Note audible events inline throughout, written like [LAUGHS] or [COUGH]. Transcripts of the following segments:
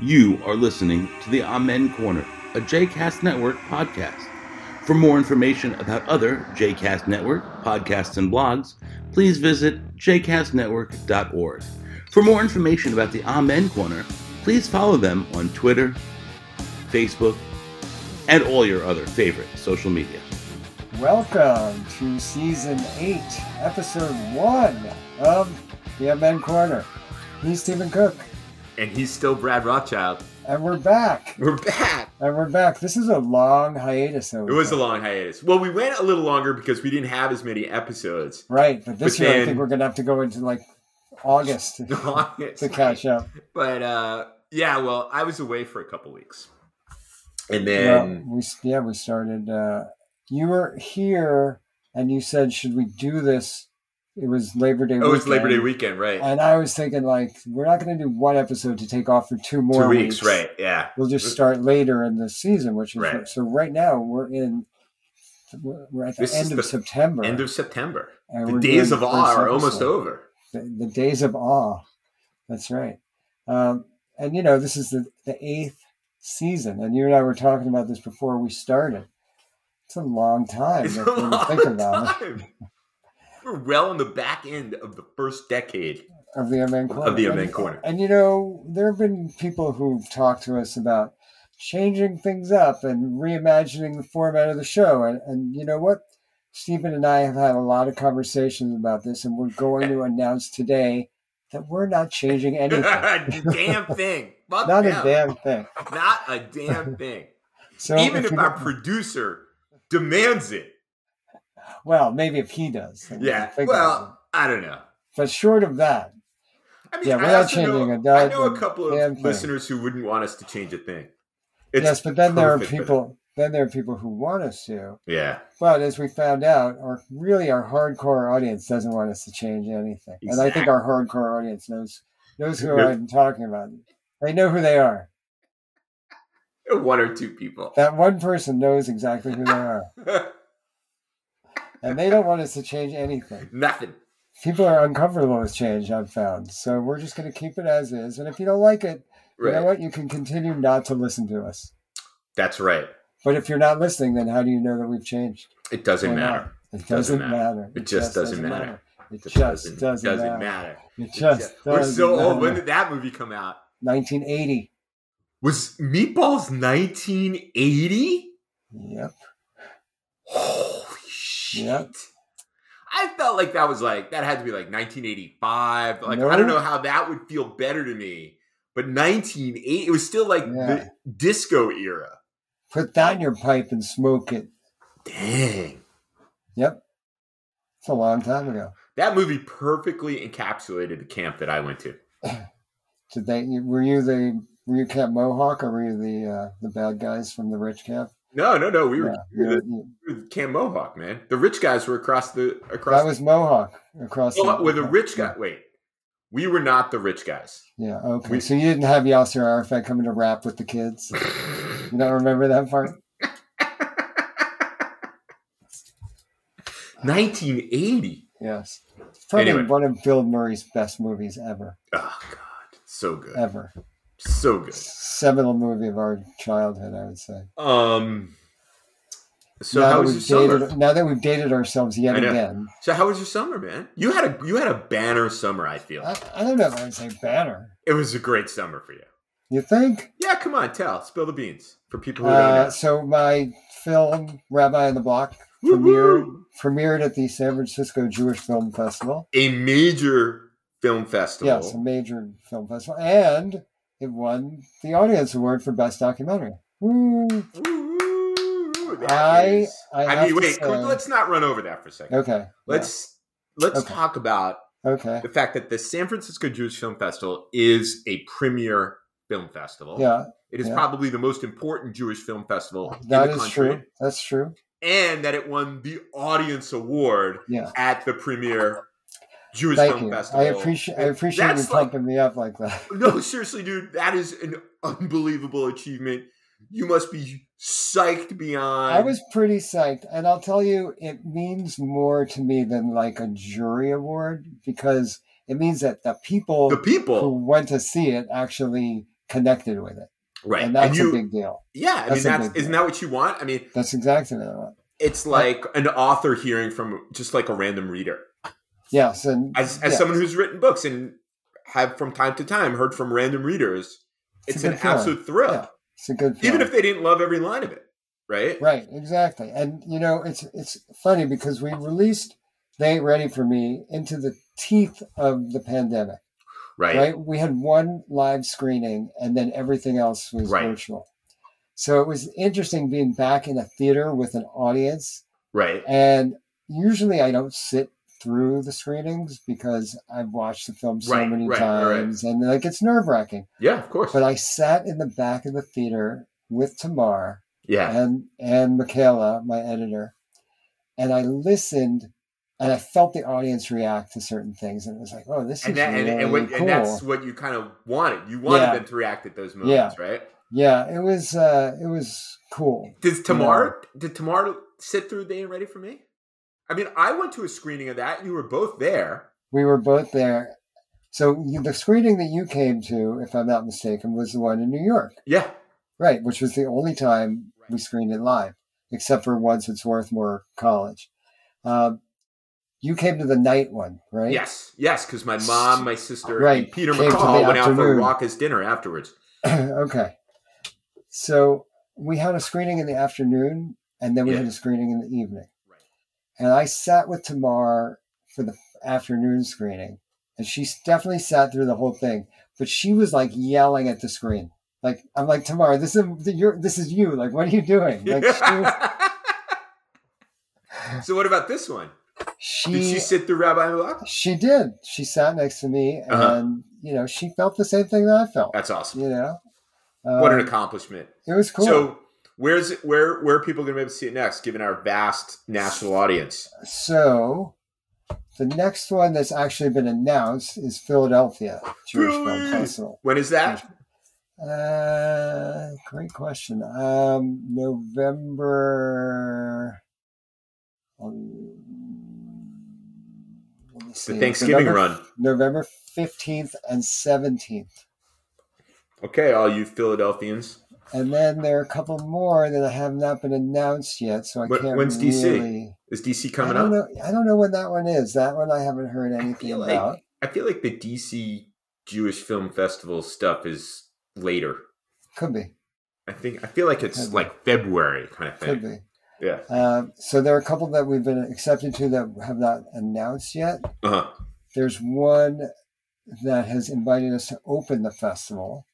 You are listening to the Amen Corner, a JCast Network podcast. For more information about other JCast Network podcasts and blogs, please visit jcastnetwork.org. For more information about the Amen Corner, please follow them on Twitter, Facebook, and all your other favorite social media. Welcome to season eight, episode one of the Amen Corner. He's Steven Cook, And he's still Brad Rothschild. and we're back. We're back. And we're back. This is a long hiatus. It was a long hiatus. Well, we went a little longer because we didn't have as many episodes. right, but this But year I think we're gonna have to go into like August [LAUGHS] to, to catch up. But uh, yeah, well, I was away for a couple weeks, and Yeah, then we yeah we started. Uh, you were here, and you said, "Should we do this?" It was Labor Day. oh, it was Labor Day weekend. weekend, right? And I was thinking, like, we're not going to do one episode to take off for two more Two weeks, right? Yeah. We'll just start later in the season, which is Right. so. Right now, we're in. We're at the This end of the September. End of September. The days of the awe are almost over. The, the days of awe. That's right. Um, and you know, this is the, the eighth season, and you and I were talking about this before we started. It's a long time It's a [LAUGHS] long think about it. time. We're well on the back end of the first decade. of the Amen corner. Of the Amen And- corner. And you know, there have been people who've talked to us about changing things up and reimagining the format of the show. And, and you know what? Steven and I have had a lot of conversations about this, and we're going to announce today that we're not changing [LAUGHS] anything. damn thing. Fuck not a damn thing. Not a damn thing. So Even if you our producer demands it. Well, maybe if he does. Yeah. can think about it. Well, I don't know. but short of that, I mean, Yeah, we're I not also changing know, a I know a couple of listeners who wouldn't want us to change a thing. It's yes, but then there are people. Then there are people who want us to. Yeah. But as we found out, our really our hardcore audience doesn't want us to change anything, and I think our hardcore audience knows knows who I'm talking about. They know who they are. One or two people. That one person knows exactly who they are, [LAUGHS] and they don't want us to change anything. [LAUGHS] Nothing. People are uncomfortable with change. I've found, so we're just going to keep it as is. And if you don't like it, you know Right. what? You can continue not to listen to us. That's right. But if you're not listening, then how do you know that we've changed? It doesn't matter. It doesn't, matter. matter. It just doesn't matter. It just doesn't, matter. matter. It just We're so old. When did that movie come out? 1980. Was Meatballs 1980? Yep. Holy shit. I felt like that was like that had to be like 1985. Like No. I don't know how that would feel better to me. But 1980 it was still like Yeah. the disco era. Put that in your pipe and smoke it. Dang. Yep. It's a long time ago. That movie perfectly encapsulated the camp that I went to. Did they? Were you the? Were you Camp Mohawk or were you the uh, the bad guys from the rich camp? No, no, no. We were, Yeah, we were you- the, the Camp Mohawk, man. The rich guys were across the across that was Mohawk across. Oh, the, with a rich guy. Wait. We were not the rich guys. Yeah. Okay. We- so you didn't have Yasser Arafat coming to rap with the kids. [LAUGHS] You don't remember that part? [LAUGHS] 1980. Yes. It's probably Anyway. one of Bill Murray's best movies ever. Oh god. So good. Ever. So good. Seminal movie of our childhood, I would say. Um. So now how that was your we've summer? dated, now that we've dated ourselves yet again, So how was your summer, man? You had a you had a banner summer. I feel I, I don't know if I would say banner. it was a great summer for you. You think? Yeah, come on, tell, spill the beans for people who don't Uh, know. so my film Rabbi in the Block premiered premiered at the San Francisco Jewish Film Festival. A major film festival. Yes, a major film festival, and it won the Audience Award for Best Documentary. Woo. I- is- I I, mean, wait. say- let's not run over that for a second. Okay. Let's let's Okay. talk about okay. the fact that the San Francisco Jewish Film Festival is a premier film festival. Yeah, It is yeah. probably the most important Jewish film festival that in the is country. true. That's true. And that it won the Audience Award Yeah. at the premier Jewish Thank Film you. Festival. I appreciate. I appreciate you That's like- pumping me up like that. [LAUGHS] No, seriously, dude, that is an unbelievable achievement. You must be psyched beyond. I was pretty psyched, and I'll tell you, it means more to me than like a jury award because it means that the people the people who went to see it actually connected with it, right. and that's you, a big deal. yeah, I mean that's isn't deal. that what you want? I mean, That's exactly what I want. it's like an author hearing from just like a random reader. Yes, and As as yeah, someone who's written books and have from time to time heard from random readers, It's it's, an feeling. absolute thrill. Yeah. it's a good Even if they didn't love every line of it. Right? Right, exactly. And you know, it's it's funny because we released They Ain't Ready for Me into the teeth of the pandemic. Right. Right. We had one live screening and then everything else was Right. virtual. So it was interesting being back in a theater with an audience. Right. And usually I don't sit through the screenings because I've watched the film so Right, many right, right, right. times and like it's nerve wracking. Yeah, of course. But I sat in the back of the theater with Tamar yeah. and and Michaela, my editor, and I listened and I felt the audience react to certain things, and it was like, oh, this And is that and, really and, what, cool. and that's what you kind of wanted. You wanted Yeah. them to react at those moments, right? yeah, it was uh, it was cool. Did Tamar did Tamar sit through the Ain't Ready for Me? I mean, I went to a screening of that. You were both there. We were both there. So the screening that you came to, if I'm not mistaken, was the one in New York, Yeah. right? Which was the only time we screened it live, except for once at Swarthmore College. Um, you came to the night one, right? Yes. Yes, because my mom, my sister, Right. and Peter Came McCall went out for a afternoon. raucous dinner afterwards. [CLEARS THROAT] okay. So we had a screening in the afternoon and then we Yeah. had a screening in the evening. And I sat with Tamar for the afternoon screening and she definitely sat through the whole thing, but she was like yelling at the screen. Like I'm like Tamar, this is you're, this is you. Like what are you doing? Like was, [LAUGHS] so what about this one? she, Did she sit through Rabbi Malak? she did. She sat next to me and Uh-huh. you know she felt the same thing that I felt. That's awesome. You know, What an Um, accomplishment. it was cool. So where's it, where where are people going to be able to see it next, given our vast national audience? So the next one that's actually been announced is Philadelphia Jewish Film Festival. When is that? Uh, great question. Um, November. um, let me see. the Thanksgiving November, run. November fifteenth and seventeenth, Okay, all you Philadelphians. And then there are a couple more that have not been announced yet. So I can't. when's DC? really, Is DC I coming don't up? know. I don't know when that one is. That one I haven't heard anything like- about. I feel like the DC Jewish Film Festival stuff is later. Could be. I think I feel like it's Could be. like February kind of thing. Could be. Yeah. Um, so there are a couple that we've been accepted to that have not announced yet. Uh huh. There's one that has invited us to open the festival,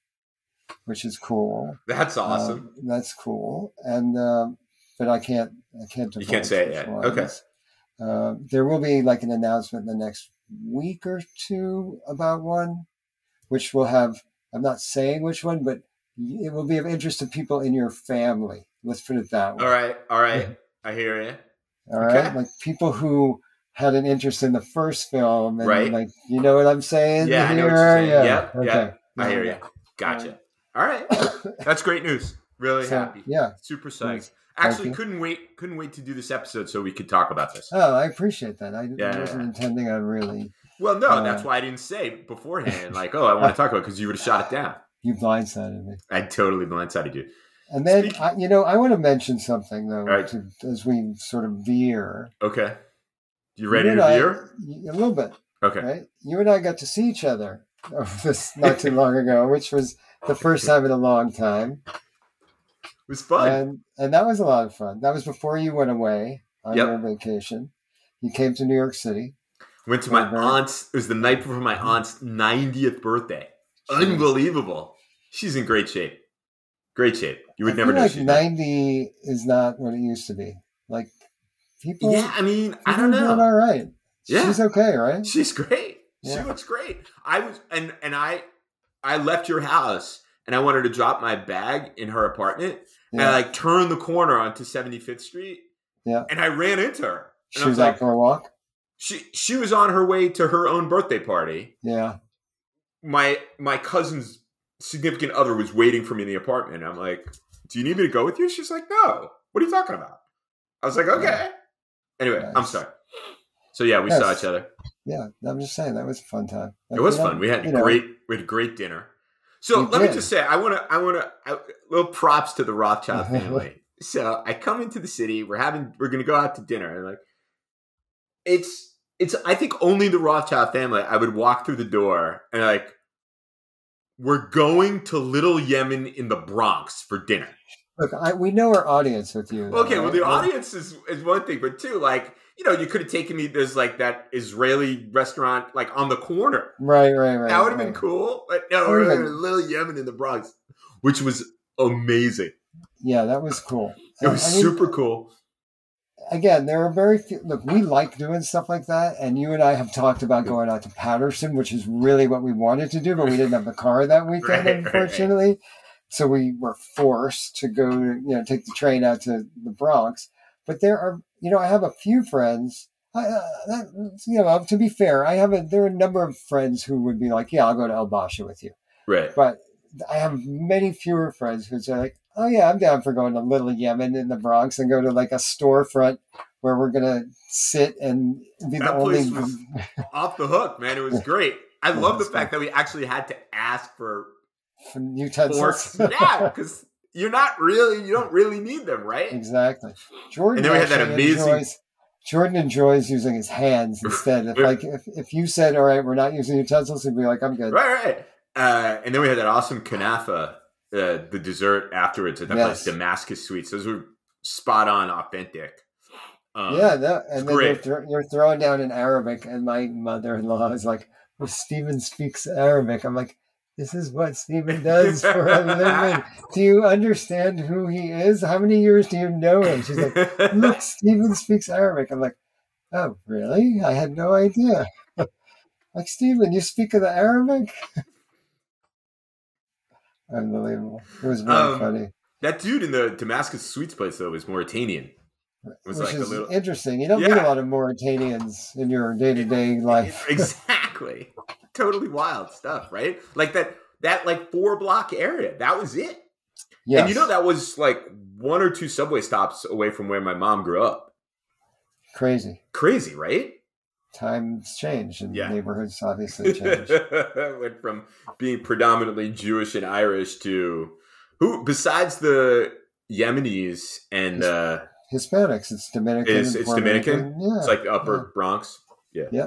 which is cool. That's awesome. Um, that's cool. And um, but I can't I can't You can't say it yet. ones. Okay. Um, there will be like an announcement in the next week or two about one, which will have. I'm not saying which one, but it will be of interest to people in your family. Let's put it that way. all right. All right. I hear you. All right, Okay. like people who had an interest in the first film, and Right. like you know what I'm saying? Yeah, I know what you're saying. Yeah, Yep, okay. yep. I hear you. Gotcha. All right. That's great news. Really So, happy. yeah. Super psyched. Actually, couldn't wait. Couldn't wait to do this episode so we could talk about this. Oh, I appreciate that. I Yeah. wasn't intending on really. Well, no, Uh, that's why I didn't say beforehand. Like, oh, I want to talk about it, because you would have shot it down. [LAUGHS] You blindsided me. I totally blindsided you. And then, I, you know, I want to mention something though, Right. to, as we sort of veer. Okay. You ready You to I- veer? A little bit, Okay. right? You and I got to see each other [LAUGHS] this not too long ago, which was the first time in a long time. It was fun. and and that was a lot of fun. That was before you went away on Yep. your vacation. You came to New York City. Went to my aunt's. It was the night before my aunt's 90th birthday. Unbelievable. She's in great shape. Great shape. You would I never know like she's ninety is not what it used to be. Like people, Yeah, I mean, I don't know. all right. Yeah. she's okay, right? She's great. She looks great. I was and and I I left your house and I wanted to drop my bag in her apartment and I like turned the corner onto 75th Street. Yeah. And I ran into her. And she I was was out like, for a walk. she she was on her way to her own birthday party. Yeah, My my cousin's significant other was waiting for me in the apartment. I'm like, "Do you need me to go with you?" She's like, "No. What are you talking about?" I was like, "Okay." Anyway, I'm sorry. So yeah, we saw each other. Yeah. I'm just saying that was a fun time. Like, It was you know, fun. We had a know, great we had a great dinner. So You let me just say, I want to, I want to, little props to the Rothschild [LAUGHS] family. so I come into the city. We're having, we're going to go out to dinner, and like, it's, it's. I think only the Rothschild family. I would walk through the door and like, we're going to Little Yemen in the Bronx for dinner. Look, I, we know our audience with you. though, Okay, well, the audience is is one thing, but two, like, you know, you could have taken me. There's like that Israeli restaurant, like on the corner. Right, right, right. that would have been cool. But no, Or we're in [LAUGHS] Little Yemen in the Bronx, which was amazing. Yeah, that was cool. It was I mean, super cool. Again, there are very few. Look, we like doing stuff like that, and you and I have talked about going out to Paterson, which is really what we wanted to do, but we didn't have the car that weekend, [LAUGHS] Right, right, right. unfortunately. So we were forced to go, you know, take the train out to the Bronx. But there are, you know, I have a few friends. I, uh, that, you know, to be fair, I have a there are a number of friends who would be like, "Yeah, I'll go to El Basha with you." Right. But I have many fewer friends who say like, "Oh yeah, I'm down for going to Little Yemen in the Bronx and go to like a storefront where we're gonna sit and be the That only." place was- [LAUGHS] Off the hook, man. It was great. I love the fact that we actually had to ask for utensils. forks. [LAUGHS] yeah, because you're not really, you don't really need them, right? exactly. Jordan And then we had that amazing- enjoys. Jordan enjoys using his hands instead. If [LAUGHS] like if, if you said, "All right, we're not using utensils," he'd be like, "I'm good." Right, right. Uh, and then we had that awesome kanafa, uh, the dessert afterwards at that Yes. place, Damascus Sweets. Those were spot on, authentic. Um, yeah, that, and then you're, great. you're throwing down in Arabic, and my mother-in-law is like, "Well, Steven speaks Arabic." I'm like, "This is what Steven does for a living. Do you understand who he is? How many years do you know him?" She's like, "Look, [LAUGHS] Steven speaks Arabic." I'm like, "Oh, really? I had no idea." [LAUGHS] like, Steven, you speak of the Arabic? [LAUGHS] Unbelievable. It was very Um, funny. that dude in the Damascus Sweets place though is Mauritanian. was Which like a is little- interesting. You don't meet a lot of Mauritanians in your day-to-day life. exactly. Totally wild stuff, right? Like that that like four block area. That was it. Yes. And you know that was like one or two subway stops away from where my mom grew up. crazy. Crazy, right? Times change and Yeah. neighborhoods obviously [LAUGHS] change. Went from being predominantly Jewish and Irish to who besides the Yemenis and uh Hispanics, it's Dominican. It's- it's Dominican? Yeah. it's like upper Bronx. yeah. Bronx. yeah,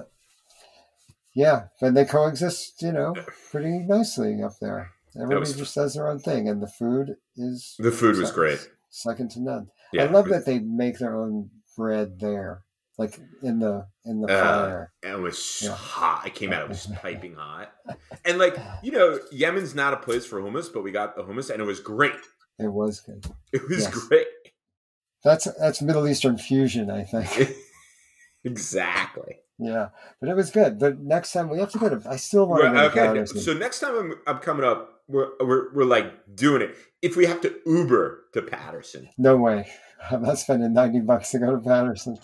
but they coexist, you know, pretty nicely up there. Everybody was- just does their own thing, and the food is The food was se- great. second to none. Yeah. I love that they make their own bread there, like in the in the Uh, fire. And it was Yeah. hot. I came out, it was [LAUGHS] piping hot. And like, you know, Yemen's not a place for hummus, but we got the hummus and it was great. It was good. It was Yes. great. That's that's Middle Eastern fusion, I think. [LAUGHS] exactly. yeah, but it was good. The next time we have to go to. I still want to go to okay. So next time I'm, I'm coming up, we're, we're, we're like doing it. If we have to Uber to Paterson, No way. [LAUGHS] I'm not spending 90 bucks to go to Paterson.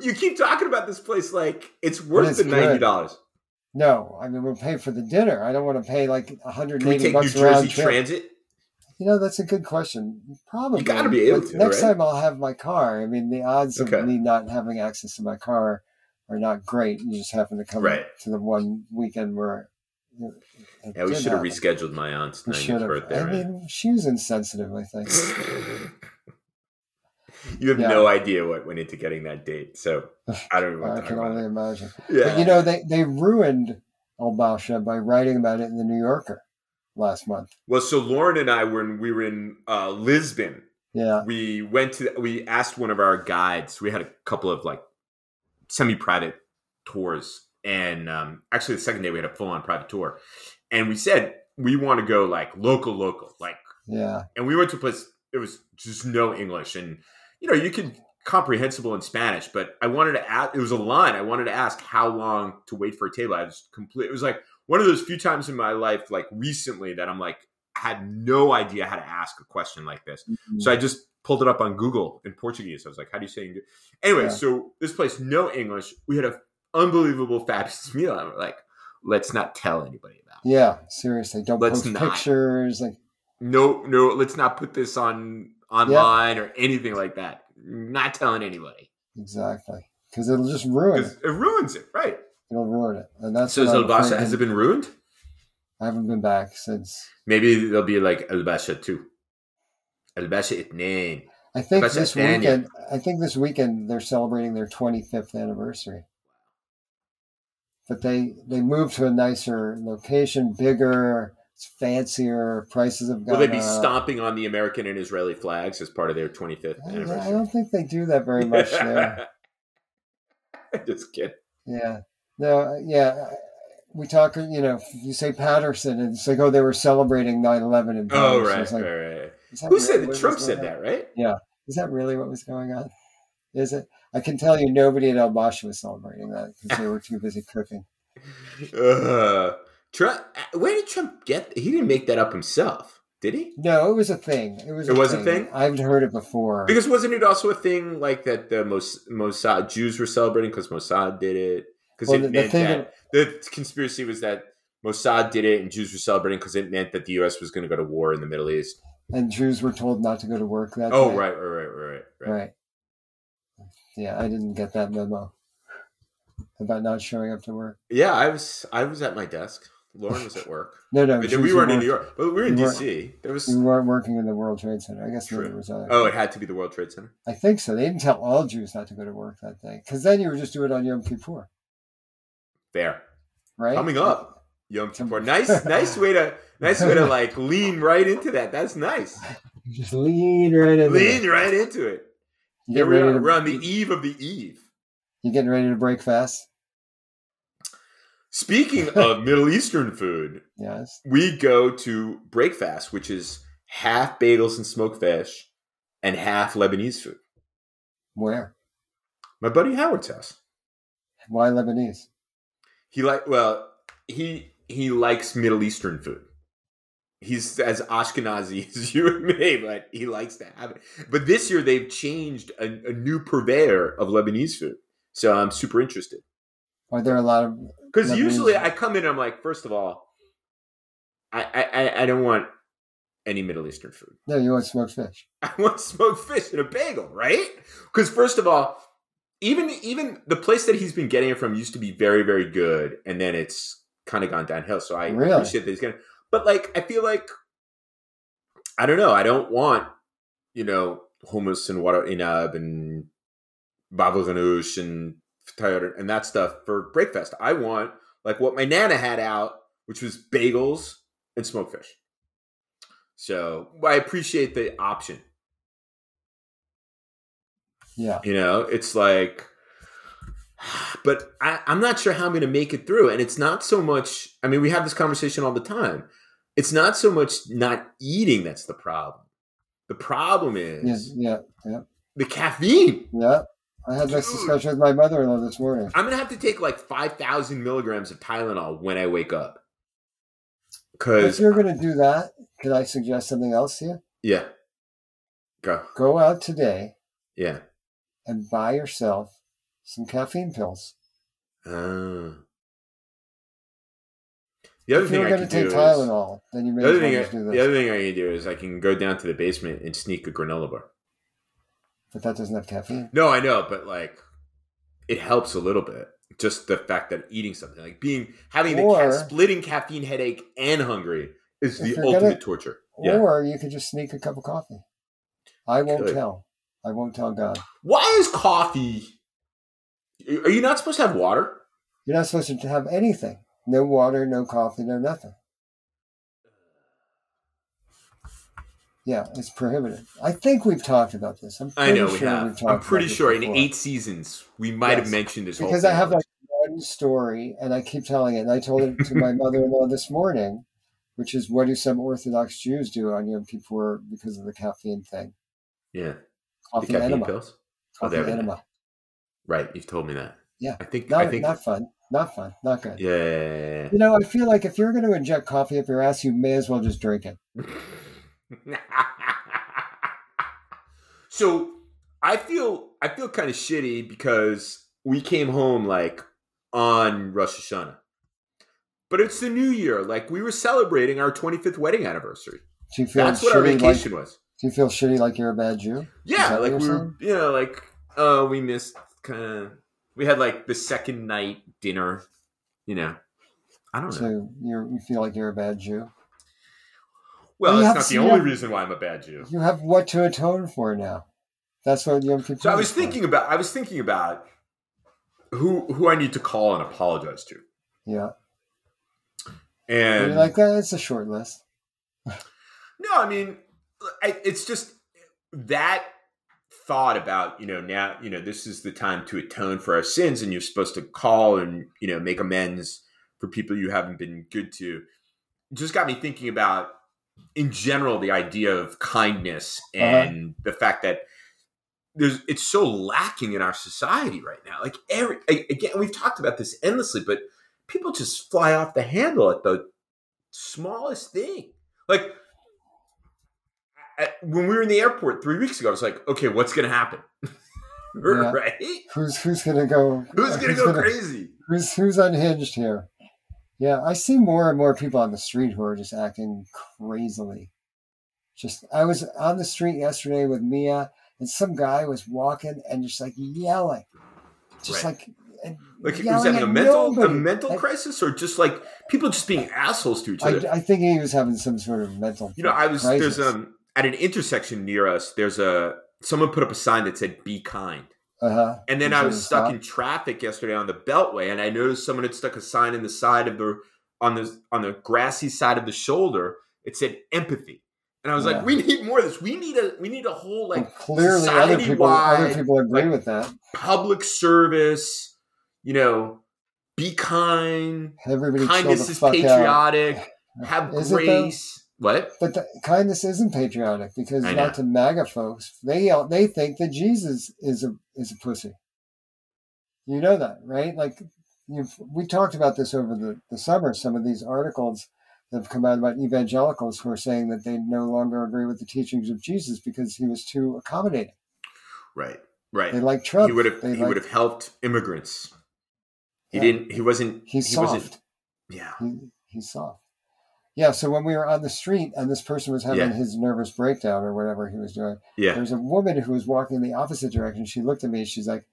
you keep talking about this place like it's worth is the $90. No, I mean, we'll pay for the dinner. I don't want to pay like 180 Can we 180 take New bucks round Jersey trip. Transit? You know, that's a good question. Probably. You gotta be able to, Next right? time I'll have my car. I mean, the odds Okay. of me not having access to my car are not great. You just happen to come Right. to the one weekend where. Yeah, we should have rescheduled my aunt's 90th birthday. I right? mean, she was insensitive, I think. [LAUGHS] you have Yeah. no idea what went into getting that date, so [SIGHS] I don't want I to can only imagine. Yeah. But you know, they, they ruined Al Basha by writing about it in the New Yorker last month. well, so Lauren and I, when we were in uh, Lisbon, Yeah. we went to, we asked one of our guides. We had a couple of like semi-private tours, and um, actually the second day we had a full-on private tour, and we said we want to go like local, local, like Yeah. and we went to a place it was just no english and you know you can comprehensible in spanish but i wanted to ask it was a line i wanted to ask how long to wait for a table i was complete it was like one of those few times in my life like recently that i'm like I had no idea how to ask a question like this mm-hmm. so i just pulled it up on google in portuguese i was like how do you say English? anyway Yeah. so this place no english we had a unbelievable fabulous [LAUGHS] meal and we're like let's not tell anybody about it Yeah, seriously. Don't Let's post not. pictures. Like, no no let's not put this on online or anything like that not telling anybody exactly. Because it'll just ruin it. it ruins it right It'll ruin it. And that's so what I'm has it been ruined I haven't been back since. Maybe they'll be like El Basha too. El Basha Itnain. I think That's this weekend. I think this weekend they're celebrating their 25th anniversary. But they they moved to a nicer location, bigger, it's fancier. Prices have gone. Will they be up. stomping on the American and Israeli flags as part of their 25th I, I don't think they do that very much there. [LAUGHS] Just kidding. Yeah. No, yeah. We talk, you know, you say Paterson, and it's like, oh, they were celebrating 9 11 in Oh, right, It's like, right, right. Who said that? Trump said on? that, right? Yeah. Is that really what was going on? Is it? I can tell you nobody at El Basha was celebrating that because they were too busy cooking. [LAUGHS] Uh, Trump. Where did Trump get? He didn't make that up himself, did he? No, it was a thing. It was. It was a thing? I've heard it before. Because wasn't it also a thing like that? The Mos- Mossad Jews were celebrating because Mossad did it. Because Well, it the- the meant thing that the conspiracy was that Mossad did it and Jews were celebrating because it meant that the U.S. was going to go to war in the Middle East. and Jews were told not to go to work that day. Oh, day. right, right, right, right, right. Right. Yeah, I didn't get that memo about not showing up to work. Yeah, I was I was at my desk. Lauren was at work. [LAUGHS] No, no, we weren't in New York, but we were in We D.C. There was We weren't working in the World Trade Center. I guess True. neither was I. oh, it had to be the World Trade Center. I think so. They didn't tell all Jews not to go to work that day because then you would just do it on Yom Kippur, There, right? coming up, Yom Kippur. Nice, [LAUGHS] nice way to nice way to like lean right into that. That's nice. Just lean right in. Lean right into it. You Here we ready are. to, We're on the eve of the eve. You getting ready to break fast? Speaking of [LAUGHS] Middle Eastern food, Yes. we go to breakfast, which is half bagels and smoked fish and half Lebanese food. Where? My buddy Howard's house. Why Lebanese? He like well, he he likes Middle Eastern food. He's as Ashkenazi [LAUGHS] as you and me, but he likes to have it. But this year they've changed a, a new purveyor of Lebanese food, so I'm super interested. Are there a lot of? Because usually I come in, I'm like, first of all, I, I I- I don't want any Middle Eastern food. No, you want smoked fish. [LAUGHS] I want smoked fish and a bagel, right? Because first of all, even even the place that he's been getting it from used to be very very good, and then it's kind of gone downhill. So I Really? appreciate that he's getting. But like, I feel like I don't know. I don't want you know hummus and water inab and uh, baba ganoush and and that stuff for breakfast. I want like what my nana had out, which was bagels and smoked fish. So I appreciate the option. Yeah. You know, it's like, but I, I'm not sure how I'm going to make it through. And it's not so much, I mean, we have this conversation all the time. It's not so much not eating that's the problem. The problem is Yeah. Yeah. Yeah. the caffeine. Yeah. I had this Dude. discussion with my mother-in-law this morning. I'm going to have to take like 5,000 milligrams of Tylenol when I wake up. If Because, you're going to do that, can I suggest something else to you? yeah. Go. Go out today Yeah. And buy yourself some caffeine pills. Ah. The other If thing you're I going to take do is, Tylenol, then you may the other thing, I, do the other thing I can do is I can go down to the basement and sneak a granola bar. But that doesn't have caffeine. No, I know, but like it helps a little bit. Just the fact that eating something like being having the ca- splitting caffeine headache and hungry is the ultimate gonna- torture. Yeah. Or you could just sneak a cup of coffee. I won't Could. tell. I won't tell God. Why is coffee? Are you not supposed to have water? You're not supposed to have anything. No water, no coffee, no nothing. Yeah, it's prohibited. I think we've talked about this. I'm I pretty know we sure have. I'm pretty sure in eight seasons we might have mentioned this whole because I have like one story and I keep telling it. And I told it to my [LAUGHS] mother-in-law this morning, which is what do some Orthodox Jews do on Yom Kippur because of the caffeine thing? yeah, Coffee enema. pills. Oh, Coffee have enema. Right, you've told me that. Yeah. I think. Not, I think. not fun. Not fun. Not good. yeah. yeah, yeah, You know, I feel like if you're going to inject coffee up your ass, you may as well just drink it. [LAUGHS] so I feel I feel kind of shitty because we came home like on Rosh Hashanah, but it's the New Year. Like we were celebrating our 25th wedding anniversary. Do you feel That's what our vacation like? was. Do you feel shitty like you're a bad Jew? Yeah, like we were, you know, like uh, we missed kind of. We had like the second night dinner. You know, I don't know. So you you feel like you're a bad Jew. Well, that's not the only have- reason why I'm a bad Jew. You have what to atone for now. That's what Yom Kippur. So I was for. thinking about I was thinking about who who I need to call and apologize to. Yeah, And you're like that. It's a short list. no, I mean it's just that thought about you know now you know this is the time to atone for our sins and you're supposed to call and you know make amends for people you haven't been good to just got me thinking about in general the idea of kindness Uh-huh. and the fact that there's it's so lacking in our society right now like every again we've talked about this endlessly but people just fly off the handle at the smallest thing like I- when we were in the airport three weeks ago, I was like, okay, what's going to happen? [LAUGHS] Yeah. right? Who's who's gonna go? Who's going to go crazy? Who's who's unhinged here? Yeah, I see more and more people on the street who are just acting crazily. Just I was on the street yesterday with Mia, and some guy was walking and just like yelling, just Right. like and Like, was that a at mental, a mental I- crisis, or just like people just being assholes to each I, other? I think he was having some sort of mental. you know, I was crisis. there's um at an intersection near us. There's a someone put up a sign that said "Be kind," uh-huh. and then Did I was stuck stop? in traffic yesterday on the Beltway, and I noticed someone had stuck a sign in the side of the on the on the grassy side of the shoulder. It said "Empathy." And I was Yeah. like, "We need more of this. We need a we need a whole like And clearly, other people other people agree like, with that. public service, you know, be kind. Everybody, Kindness is fuck out. patriotic. [LAUGHS] Have Is grace. What? But the, kindness isn't patriotic because not to MAGA folks, they they think that Jesus is a is a pussy. You know that, right? Like you we talked about this over the, the summer. Some of these articles that have come out about evangelicals who are saying that they no longer agree with the teachings of Jesus because he was too accommodating. Right. Right. They like Trump. he would have They he like- would have helped immigrants. He Yeah. didn't he wasn't He's he soft. wasn't yeah. He, he's soft. Yeah. So when we were on the street and this person was having Yeah. his nervous breakdown or whatever he was doing, Yeah. There's a woman who was walking in the opposite direction. She looked at me. She's like,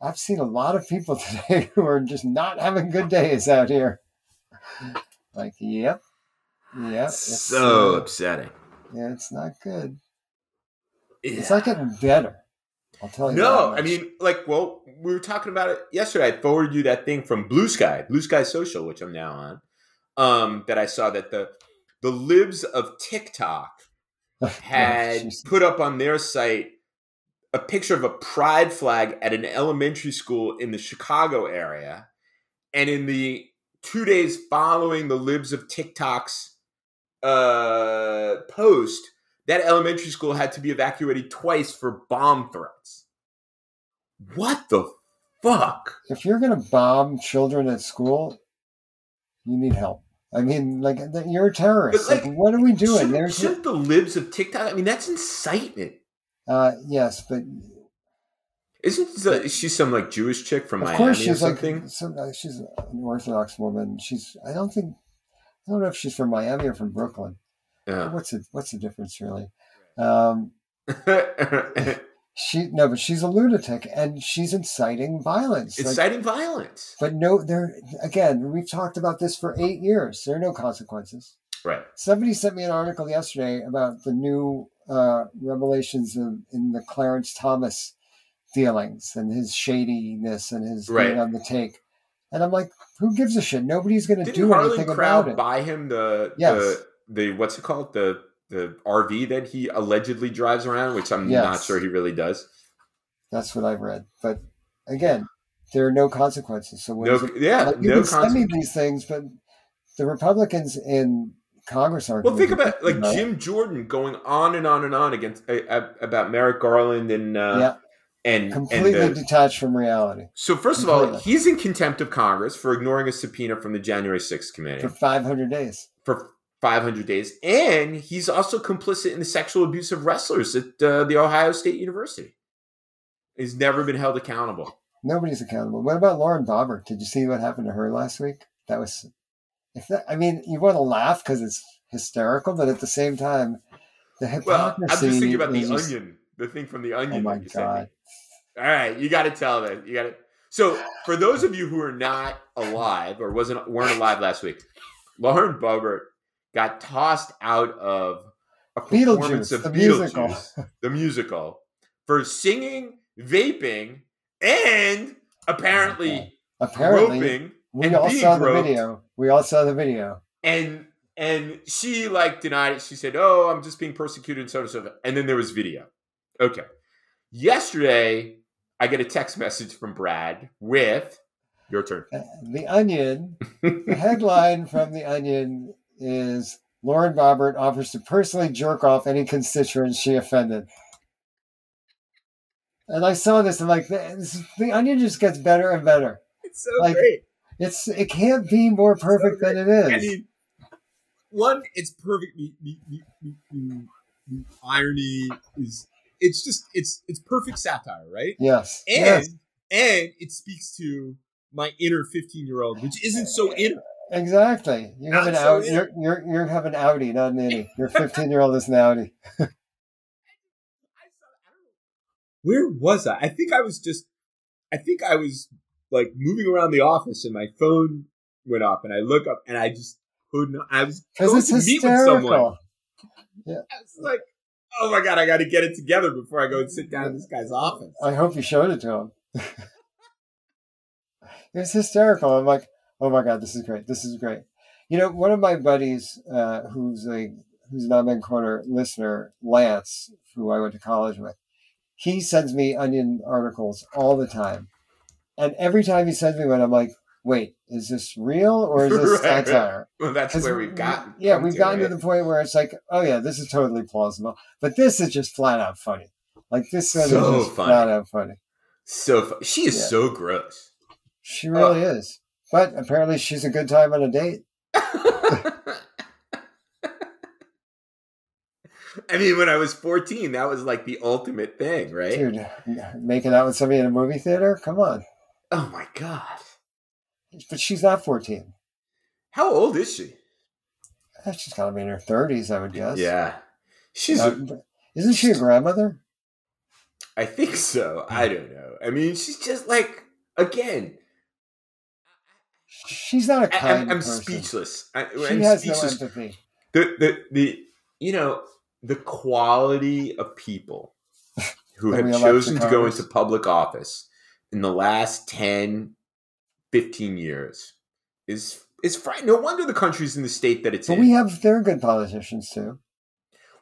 I've seen a lot of people [LAUGHS] today who are just not having good days out here. Like, yep. Yeah. It's, so uh, upsetting. yeah, it's not good. It's Yeah. not getting better. I'll tell you. No, I mean, like, well, we were talking about it yesterday. I forwarded you that thing from Blue Sky, Blue Sky Social, which I'm now on. Um, that I saw that the the libs of TikTok [LAUGHS] had Oh, put up on their site a picture of a pride flag at an elementary school in the Chicago area. And in the two days following the libs of TikTok's uh, post, that elementary school had to be evacuated twice for bomb threats. What the fuck? if you're going to bomb children at school, you need help. I mean, like, you're a terrorist. Like, like, what are we doing? Shouldn't, There's, shouldn't the libs of TikTok? I mean, that's incitement. uh, yes, but Isn't the, some like Jewish chick from of Miami course or she's like something? some, uh, she's an Orthodox woman. She's I don't think I don't know if she's from Miami or from Brooklyn. Yeah. What's the what's the difference really? Um, [LAUGHS] she no, but she's a lunatic and she's inciting violence. Like, Inciting violence. but no, there again. We've talked about this for eight years. There are no consequences. Right. Somebody sent me an article yesterday about the new uh, revelations of, in the Clarence Thomas dealings and his shadiness and his Right. being on the take. And I'm like, who gives a shit? Nobody's going to do Harlan anything about it. buy him the Yes. the the what's it called the the RV that he allegedly drives around, which I'm Yes. not sure he really does. That's what I've read. But again, there are no consequences. So No, it- yeah, like, you no can send me these things, but the Republicans in Congress aren't. Well, think about like Jim Jordan going on and on and on against uh, about Merrick Garland and uh, yeah, and completely and the, detached from reality so first of all, he's in contempt of Congress for ignoring a subpoena from the January 6th committee for 500 days. for 500 days, and he's also complicit in the sexual abuse of wrestlers at uh, the Ohio State University. He's never been held accountable. Nobody's accountable. What about Lauren Boebert? Did you see what happened to her last week? That was, if that, I mean, you want to laugh because it's hysterical, but at the same time, the Well, hypocrisy. I'm just thinking about the just- onion, the thing from the onion. Oh my that you sent me. god! All right, you got to tell that. You got to. So for those of you who are not alive or wasn't weren't alive last week, Lauren Boebert got tossed out of a performance Beetlejuice, of the musical. [LAUGHS] The musical, for singing, vaping, and apparently Apparently, groping we all saw the video. We all saw the video. and and she like denied it. She said, "Oh, I'm just being persecuted and so on and so forth." And then there was video. Okay. Yesterday, I get a text message from Brad with your turn. Uh, The Onion, the [LAUGHS] headline from The Onion is Lauren Boebert offers to personally jerk off any constituents she offended. And I saw this and like this, The Onion just gets better and better. It's so Like, great. It's it can't be more perfect than it is. I mean, one, it's perfect. Irony is, it's just, it's it's perfect satire, right? yes. And yes. and it speaks to my inner fifteen year old, which isn't so inner. Exactly. You have Not an so out. You're you're you have an Audi, not an innie. Your 15 year old is an Audi. [LAUGHS] I saw, I don't know, where was I? I think I was just, I think I was like moving around the office, and my phone went off, and I look up, and I just couldn't. I was going to meet with someone. hysterical. I was like, oh my god, I got to get it together before I go and sit down in this guy's office. I hope you showed it to him. [LAUGHS] it was hysterical. I'm like, oh my god, this is great. This is great. You know, one of my buddies, uh, who's a who's an Amen Corner listener, Lance, who I went to college with, he sends me Onion articles all the time, and every time he sends me one, I'm like, wait, is this real or is this [LAUGHS] Right, satire? Well, that's where we- we've gotten. Yeah, we've gotten right? to the point where it's like, oh yeah, this is totally plausible, but this is just flat out funny. Like this So is just funny. flat out funny. so. Fu- she is Yeah. so gross. She really is. But apparently, she's a good time on a date. [LAUGHS] I mean, when I was 14, that was like the ultimate thing, right? Dude, making out with somebody in a movie theater? Come on. Oh my god. But she's not 14. How old is she? Eh, She's got to be in her 30s, I would guess. Yeah. She's Uh, isn't she a grandmother? I think so. I don't know. I mean, she's just like again, She's not a I, kind am I'm person. speechless. I, She I'm has speechless. no empathy. the, the the you know the quality of people [LAUGHS] who have chosen to go into public office in the last 10 15 years is is frightening no wonder the country's in the state that it's But in we have, they're good politicians too.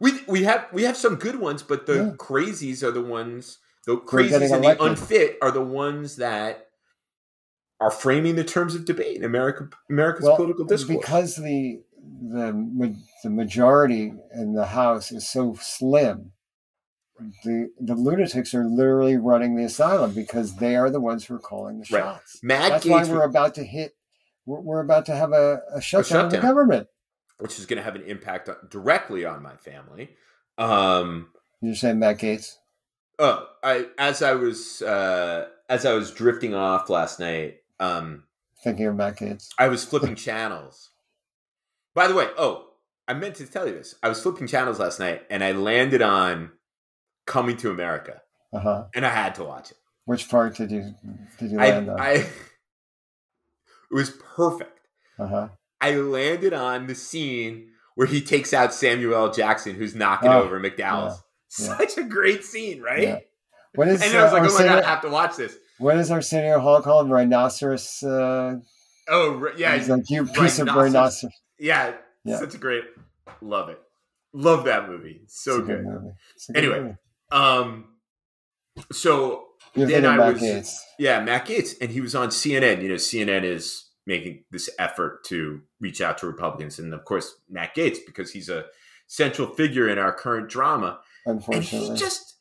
we, we have we have some good ones but the Yeah. crazies are the ones the crazies and the unfit are the ones that are framing the terms of debate in America America's Well, political discourse because the the the majority in the House is so slim, the the lunatics are literally running the asylum because they are the ones who are calling the Right. shots. Matt That's Gaetz why we're about to hit. We're, we're about to have a, a shutdown of the government. which is going to have an impact on, directly on my family. Um, You're saying Matt Gaetz? oh, I as I was uh, as I was drifting off last night, um, Thinking of Matt Gaetz? I was flipping [LAUGHS] channels. By the way, oh, I meant to tell you this. I was flipping channels last night, and I landed on Coming to America, Uh huh. and I had to watch it. Which part did you did you I, land on? I [LAUGHS] it was perfect. Uh huh. I landed on the scene where he takes out Samuel L. Jackson, who's knocking Oh, over McDowell's. yeah, yeah. [LAUGHS] Such a great scene, right? Yeah. When is And I was uh, like, oh my god, I have to watch this. When is Arsenio Hall called rhinoceros? Uh, Oh yeah, he's like you piece of Rhinoceros. yeah, Yeah. such a great, love it, love that movie, so a good. movie. Good Anyway, movie. Um, so You're then I Matt was- Gaetz. yeah, Matt Gaetz, and he was on CNN. You know, CNN is making this effort to reach out to Republicans, and of course, Matt Gaetz because he's a central figure in our current drama. And he just, I mean, and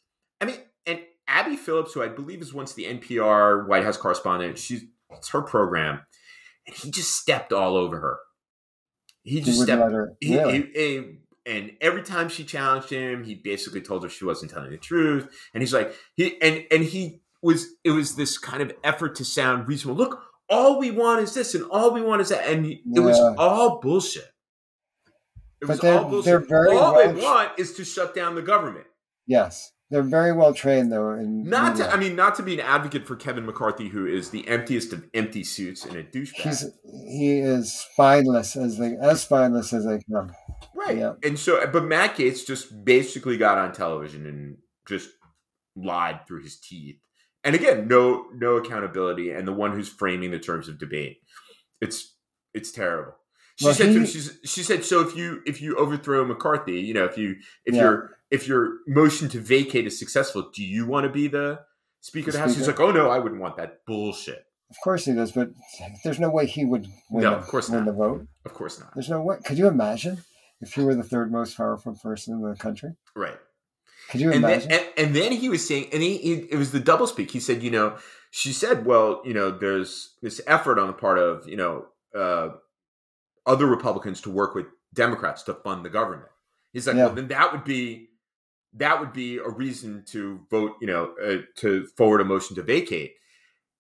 Abby Phillips, who I believe is once the NPR White House correspondent, she's it's her program, and he just stepped all over her. He He just wouldn't stepped. He, really? he- he- and every time she challenged him, he basically told her she wasn't telling the truth. And he's like, he and and he was. It was this kind of effort to sound reasonable. Look, all we want is this, and all we want is that, and he- it was all bullshit. It But was all bullshit. all they want is to shut down the government. yes, They're very well trained though. In Not to. I mean, not to be an advocate for Kevin McCarthy, who is the emptiest of empty suits and a douchebag. He's he is spineless as they as spineless as they come. right. yeah. And so, but Matt Gaetz just basically got on television and just lied through his teeth. And again, no no accountability, and the one who's framing the terms of debate. It's it's terrible. She Well, said to he- him, she's, she said, so if you if you overthrow McCarthy, you know, if you if Yeah. your if your motion to vacate is successful, do you want to be the Speaker of the House? He's like, oh no, I wouldn't want that bullshit. Of course he does, but there's no way he would win, No, the, of course win not. the vote. Of course not. There's no way. Could you imagine if you were the third most powerful person in the country? Right. Could you and then, imagine? and, and then he was saying, and he, he it was the double speak. He said, you know, she said, well, you know, there's this effort on the part of you know uh, other Republicans to work with Democrats to fund the government. He's like, Yeah. well, then that would be that would be a reason to vote, you know, uh, to forward a motion to vacate.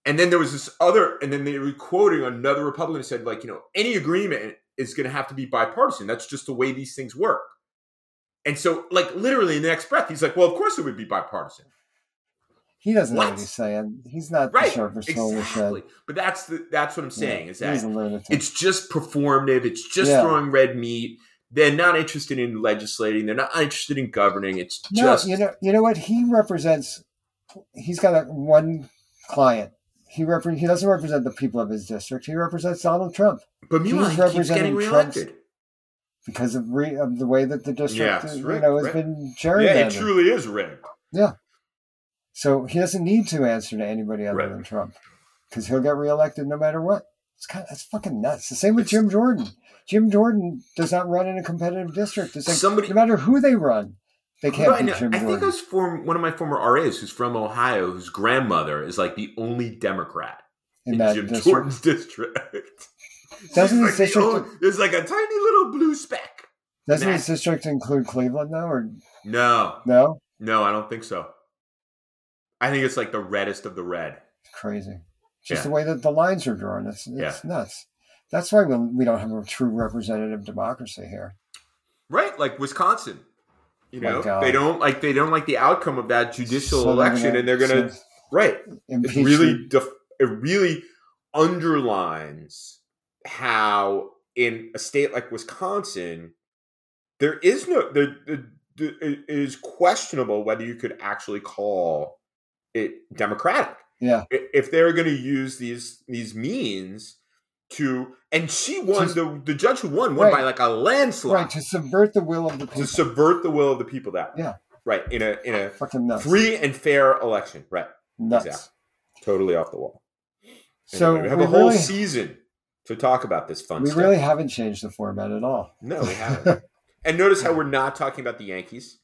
And then there was this other, and then they were quoting another Republican who said, like, you know, any agreement is going to have to be bipartisan. That's just the way these things work. And so, like, literally in the next breath, he's like, well, of course it would be bipartisan. he doesn't know what? what he's saying. He's not Right. the sharpest soul Exactly. But that's the that's what I'm saying Yeah, is that it's just performative. It's just Yeah. throwing red meat. They're not interested in legislating. They're not interested in governing. It's no, just you know, you know what he represents. He's got a, one client. He repre- he doesn't represent the people of his district. He represents Donald Trump But meanwhile, he's he keeps getting representing Trump's- reelected. because of re- of the way that the district, Yeah, you know, has been Yeah, gerrymandered. it truly is rigged. Yeah. So he doesn't need to answer to anybody other Right. than Trump because he'll get reelected no matter what. It's kind of, that's fucking nuts. The same with Jim Jordan. Jim Jordan does not run in a competitive district. It's like Somebody- no matter who they run, they can't I, beat? Jim I think it Jordan. was from one of my former RAs who's from Ohio, whose grandmother is like the only Democrat in in, that Jim district. Jordan's [LAUGHS] district. Doesn't She's his the district- only- there's like a tiny little blue speck. Doesn't his district include Cleveland though, or No, no? no, I don't think so. I think it's like the reddest of the red. It's crazy. Just Yeah. the way that the lines are drawn. It's, it's Yeah. nuts. That's why we, we don't have a true representative democracy here. Right, like Wisconsin. You know, God. they don't like they don't like the outcome of that judicial So they're election, gonna- and they're gonna so [LAUGHS] right. It really the- def- it really underlines how in a state like Wisconsin, there is no there, there, there- it is questionable whether you could actually call it democratic. Yeah. If they're going to use these these means to, and she won To- the the judge who won won Right. by like a landslide Right, to subvert the will of the to people. subvert the will of the people that Yeah. right in a in a Fucking nuts. free and fair election right nuts. exactly. totally off the wall So Anyway, we have we a whole really, season to talk about this fun we stuff really haven't changed the format at all. no we haven't [LAUGHS] and notice how we're not talking about the yankees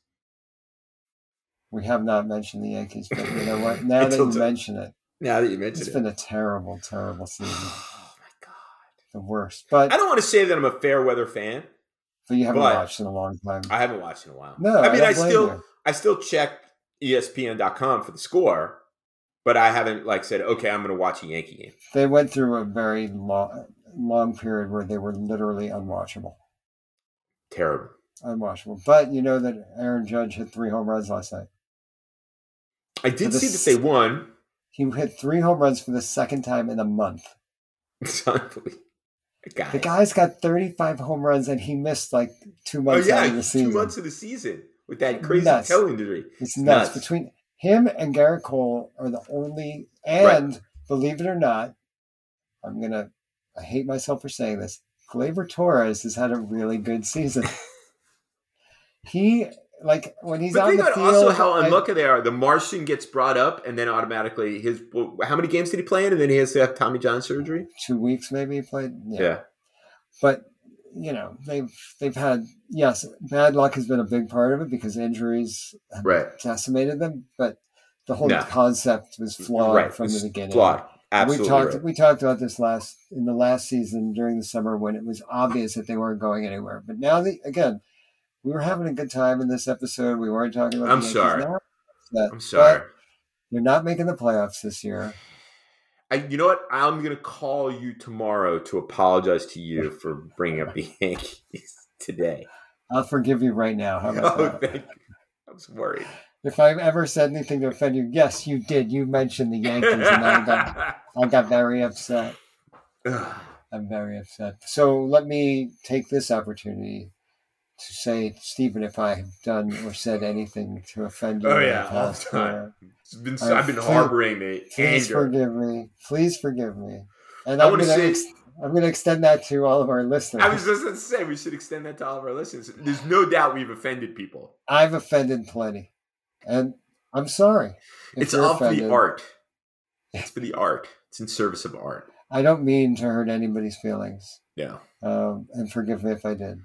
We have not mentioned the Yankees, but you know what? [LAUGHS] Now that you t- mention it, now that you it's mentioned been a terrible, terrible [SIGHS] oh, season. oh my god The worst. But, i don't want to say that i'm a fair weather fan but you haven't but- watched in a long time. i haven't watched in a while no, i mean don't i, still you. i still check espn.com for the score but i haven't like said okay i'm going to watch a yankee game They went through a very long, long period where they were literally unwatchable. terrible Unwatchable. But you know that Aaron Judge hit three home runs last night. I did see that they won He hit three home runs for the second time in a month. [LAUGHS] It's unbelievable. Guys. The guy's got 35 home runs and he missed like two oh, months oh, yeah, out of the season. two months of the season with that crazy Nuts. toe injury. It's nuts. nuts. Between him and Gerrit Cole are the only, and believe it or not, I'm gonna. I hate myself for saying this. Gleyber Torres has had a really good season. [LAUGHS] he like when he's but on think the about field. also how I- unlucky they are. The Martian gets brought up, and then automatically his how many games did he play in, and then he has to have Tommy John surgery. two weeks maybe he played. Yeah, but you know they've they've had yes bad luck has been a big part of it because injuries have right, decimated them. But the whole No. concept was flawed right. from It's the beginning. Flawed. Absolutely. we talked right. we talked about this last in the last season during the summer when it was obvious that they weren't going anywhere. But now the again, we were having a good time in this episode. We weren't talking about. I'm the sorry. I'm sorry. They're not making the playoffs this year. I, you know what? I'm going to call you tomorrow to apologize to you for bringing up the [LAUGHS] Yankees today. I'll forgive you right now. How about [LAUGHS] Oh, that? thank you. I was worried. if I've ever said anything to offend you, yes, you did. You mentioned the Yankees, and I got, [LAUGHS] I got very upset. I'm very upset. So let me take this opportunity to say, Steven, if I have done or said anything to offend you, Oh, yeah, all the time. uh, It's been, I've been please- harboring the please anger. forgive me. Please forgive me. And I I'm wanna gonna, say- ex- I'm going to extend that to all of our listeners. I was just going to say we should extend that to all of our listeners. There's no doubt we've offended people. I've offended plenty, and I'm sorry. it's for the art. [LAUGHS] It's for the art. It's in service of art. I don't mean to hurt anybody's feelings, Yeah. um, and forgive me if I did.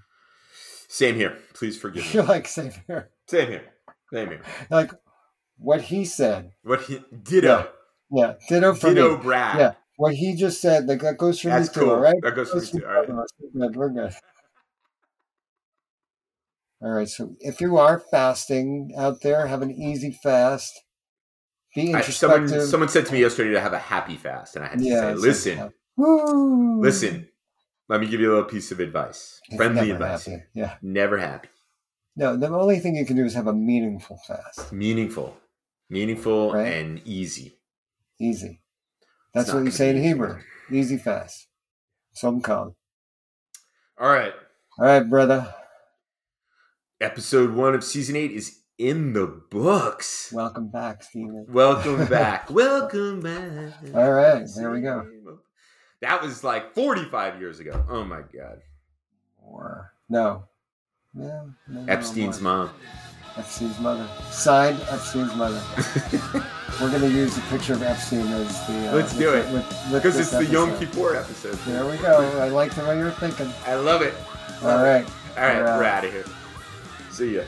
Same here. Please [LAUGHS] forgive me. You're like same here, Same here. Same here. like what he said. What he ditto. Yeah, ditto for Ditto me. Brad. Yeah, what he just said. Like that goes for That's me too. All right. That goes for me Goes too. All right. both of us. We're good. We're good. All right. So if you are fasting out there, have an easy fast. Be I, introspective. someone someone said to me yesterday to have a happy fast, and I had to yeah. say, listen, listen. Let me give you a little piece of advice. It's Friendly advice. happy. Yeah. Never happy. No, the only thing you can do is have a meaningful fast. Meaningful. Meaningful Right. and easy. Easy. That's what you say in. Hebrew. Easy fast. Tzom kal. All right. All right, brother. Episode one of season eight is in the books. Welcome back, Steven. Welcome back. [LAUGHS] Welcome back. All right, there we go. That was like 45 years ago. Oh my God. Or no. Yeah, no, no Epstein's more. mom. Epstein's mother. Signed Epstein's mother. [LAUGHS] We're gonna use the picture of Epstein as the. Uh, Let's do with- it. Because it's the Yom. Kippur episode. There we go. I like the way you're thinking. I love it. All right. All right, We're we're out of here. See ya.